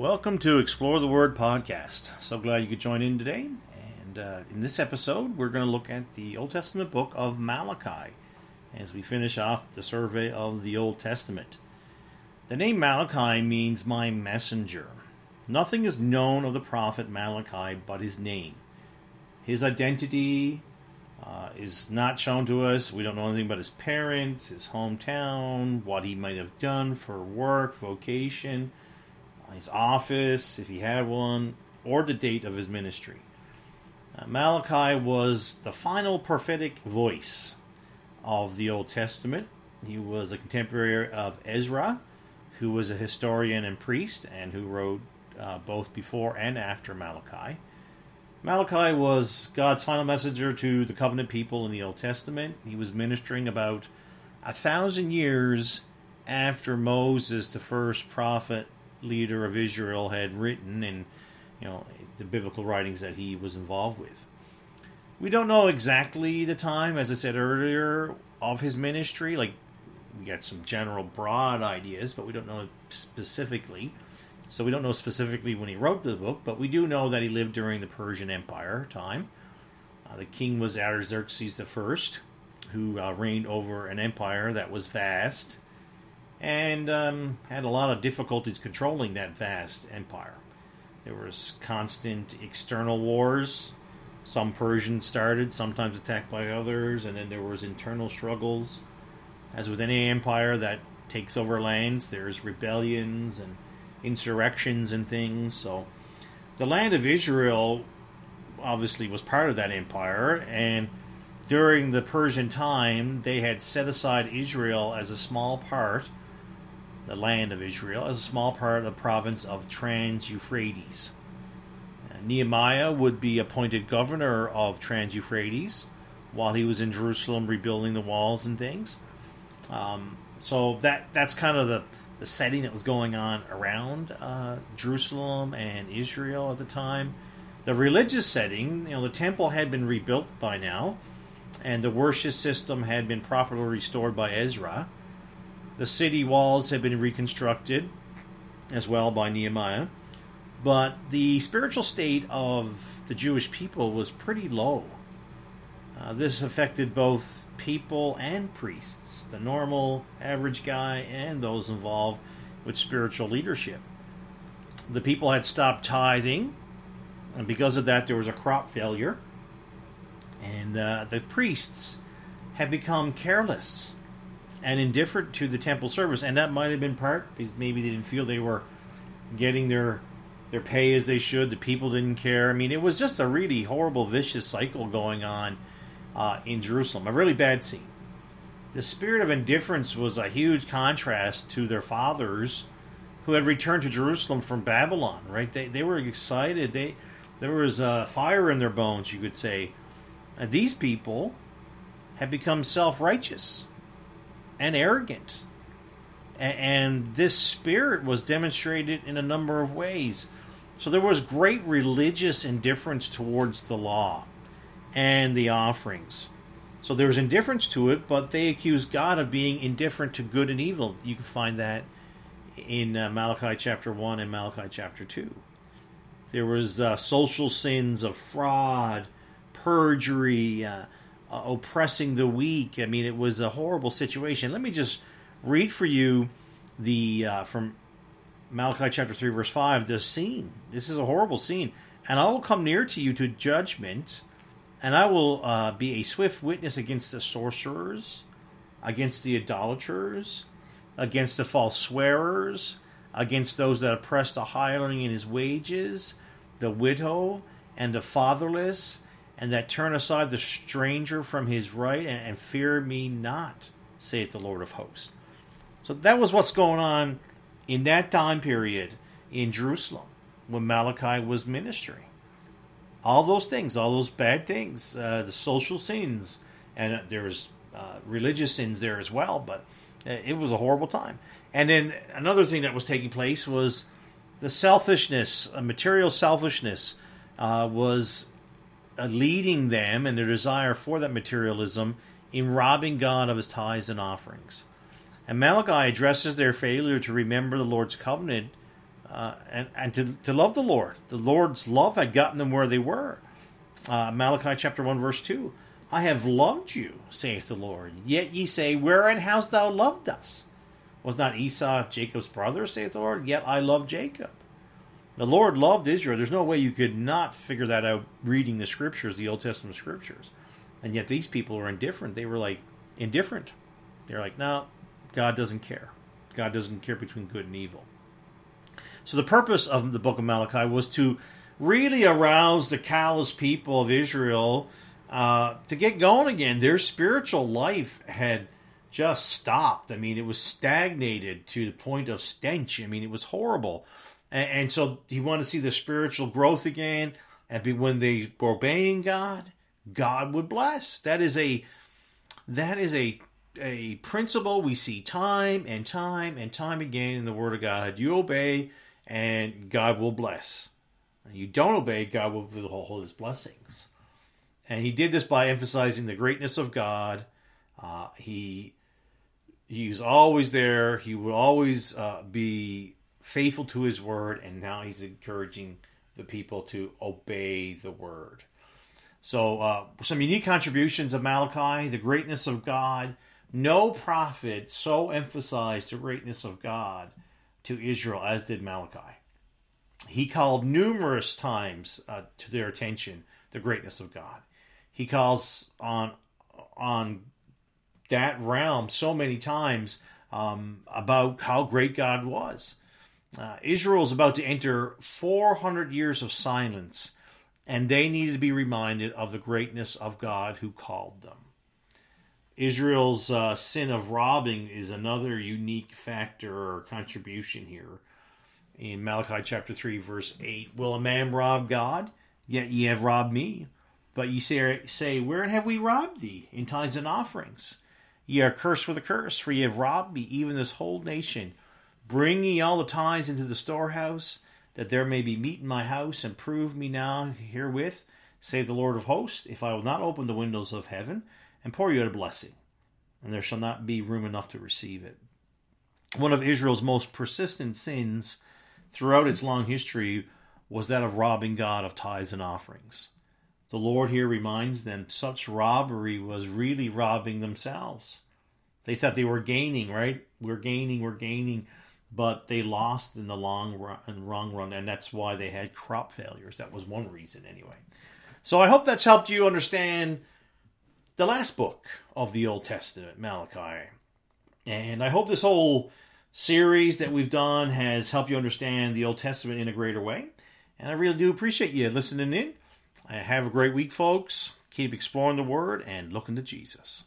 Welcome to Explore the Word podcast. So glad you could join in today. And uh, in this episode, we're going to look at the Old Testament book of Malachi as we finish off the survey of the Old Testament. The name Malachi means my messenger. Nothing is known of the prophet Malachi but his name. His identity uh, is not shown to us. We don't know anything about his parents, his hometown, what he might have done for work, vocation his office, if he had one, or the date of his ministry. Uh, Malachi was the final prophetic voice of the Old Testament. He was a contemporary of Ezra, who was a historian and priest, and who wrote uh, both before and after Malachi. Malachi was God's final messenger to the covenant people in the Old Testament. He was ministering about a thousand years after Moses, the first prophet, leader of Israel had written in you know the biblical writings that he was involved with. We don't know exactly the time, as I said earlier, of his ministry. Like we got some general broad ideas, but we don't know specifically. So we don't know specifically when he wrote the book, but we do know that he lived during the Persian Empire time. Uh, the king was Artaxerxes I, who uh, reigned over an empire that was vast and um, had a lot of difficulties controlling that vast empire. There was constant external wars. Some Persians started, sometimes attacked by others, and then there was internal struggles. As with any empire that takes over lands, there's rebellions and insurrections and things. So, the land of Israel obviously was part of that empire, and during the Persian time, they had set aside Israel as a small part the land of Israel, as a small part of the province of Trans Euphrates. Nehemiah would be appointed governor of Trans Euphrates while he was in Jerusalem rebuilding the walls and things. Um, so that that's kind of the, the setting that was going on around uh, Jerusalem and Israel at the time. The religious setting, you know, the temple had been rebuilt by now, and the worship system had been properly restored by Ezra. The city walls had been reconstructed as well by Nehemiah, but the spiritual state of the Jewish people was pretty low. Uh, this affected both people and priests, the normal, average guy, and those involved with spiritual leadership. The people had stopped tithing, and because of that, there was a crop failure. And uh, the priests had become careless and indifferent to the temple service, and that might have been part because maybe they didn't feel they were getting their their pay as they should. The people didn't care. I mean, it was just a really horrible, vicious cycle going on uh, in Jerusalem. A really bad scene. The spirit of indifference was a huge contrast to their fathers, who had returned to Jerusalem from Babylon. Right? They they were excited. They there was uh, fire in their bones, you could say. These people had become self righteous and arrogant. And this spirit was demonstrated in a number of ways. So there was great religious indifference towards the law and the offerings. So there was indifference to it, but they accused God of being indifferent to good and evil. You can find that in uh, Malachi chapter 1 and Malachi chapter 2. There was uh, social sins of fraud, perjury, uh, uh, oppressing the weak. I mean, it was a horrible situation. Let me just read for you the uh, from Malachi chapter three, verse five. The scene. This is a horrible scene. And I will come near to you to judgment, and I will uh, be a swift witness against the sorcerers, against the idolaters, against the false swearers, against those that oppress the hireling in his wages, the widow, and the fatherless and that turn aside the stranger from his right and, and fear me not, saith the Lord of hosts. So that was what's going on in that time period in Jerusalem when Malachi was ministering. All those things, all those bad things, uh, the social sins, and there was uh, religious sins there as well, but uh, it was a horrible time. And then another thing that was taking place was the selfishness, material selfishness, uh, was leading them and their desire for that materialism in robbing God of his tithes and offerings. And Malachi addresses their failure to remember the Lord's covenant uh, and, and to, to love the Lord. The Lord's love had gotten them where they were. Uh, Malachi chapter 1, verse 2. I have loved you, saith the Lord. Yet ye say, Wherein hast thou loved us? Was not Esau Jacob's brother, saith the Lord? Yet I love Jacob. The Lord loved Israel. There's no way you could not figure that out reading the scriptures, the Old Testament scriptures. And yet these people were indifferent. They were like indifferent. They're like, no, God doesn't care. God doesn't care between good and evil. So the purpose of the book of Malachi was to really arouse the callous people of Israel uh, to get going again. Their spiritual life had just stopped. I mean, it was stagnated to the point of stench. I mean, it was horrible. And, and so he wanted to see the spiritual growth again. And when they were obeying God, God would bless. That is a that is a a principle we see time and time and time again in the Word of God. You obey, and God will bless. And you don't obey, God will withhold His blessings. And He did this by emphasizing the greatness of God. Uh, he He was always there. He would always uh, be faithful to His word, and now He's encouraging the people to obey the word. So, uh, some unique contributions of Malachi, the greatness of God. No prophet so emphasized the greatness of God to Israel as did Malachi. He called numerous times uh, to their attention the greatness of God. He calls on on that realm so many times um, about how great God was. Uh, Israel is about to enter 400 years of silence and they needed to be reminded of the greatness of God who called them. Israel's uh, sin of robbing is another unique factor or contribution here. In Malachi chapter 3, verse 8, Will a man rob God? Yet ye have robbed me. But ye say, say Wherein have we robbed thee? In tithes and offerings. Ye are cursed with a curse, for ye have robbed me, even this whole nation. Bring ye all the tithes into the storehouse, that there may be meat in my house, and prove me now herewith, save the Lord of hosts, if I will not open the windows of heaven and pour you out a blessing, and there shall not be room enough to receive it. One of Israel's most persistent sins throughout its long history was that of robbing God of tithes and offerings. The Lord here reminds them such robbery was really robbing themselves. They thought they were gaining, right? We're gaining, we're gaining but they lost in the long run, in long run, and that's why they had crop failures. That was one reason, anyway. So I hope that's helped you understand the last book of the Old Testament, Malachi, and I hope this whole series that we've done has helped you understand the Old Testament in a greater way. And I really do appreciate you listening in. Uh, have a great week, folks. Keep exploring the Word and looking to Jesus.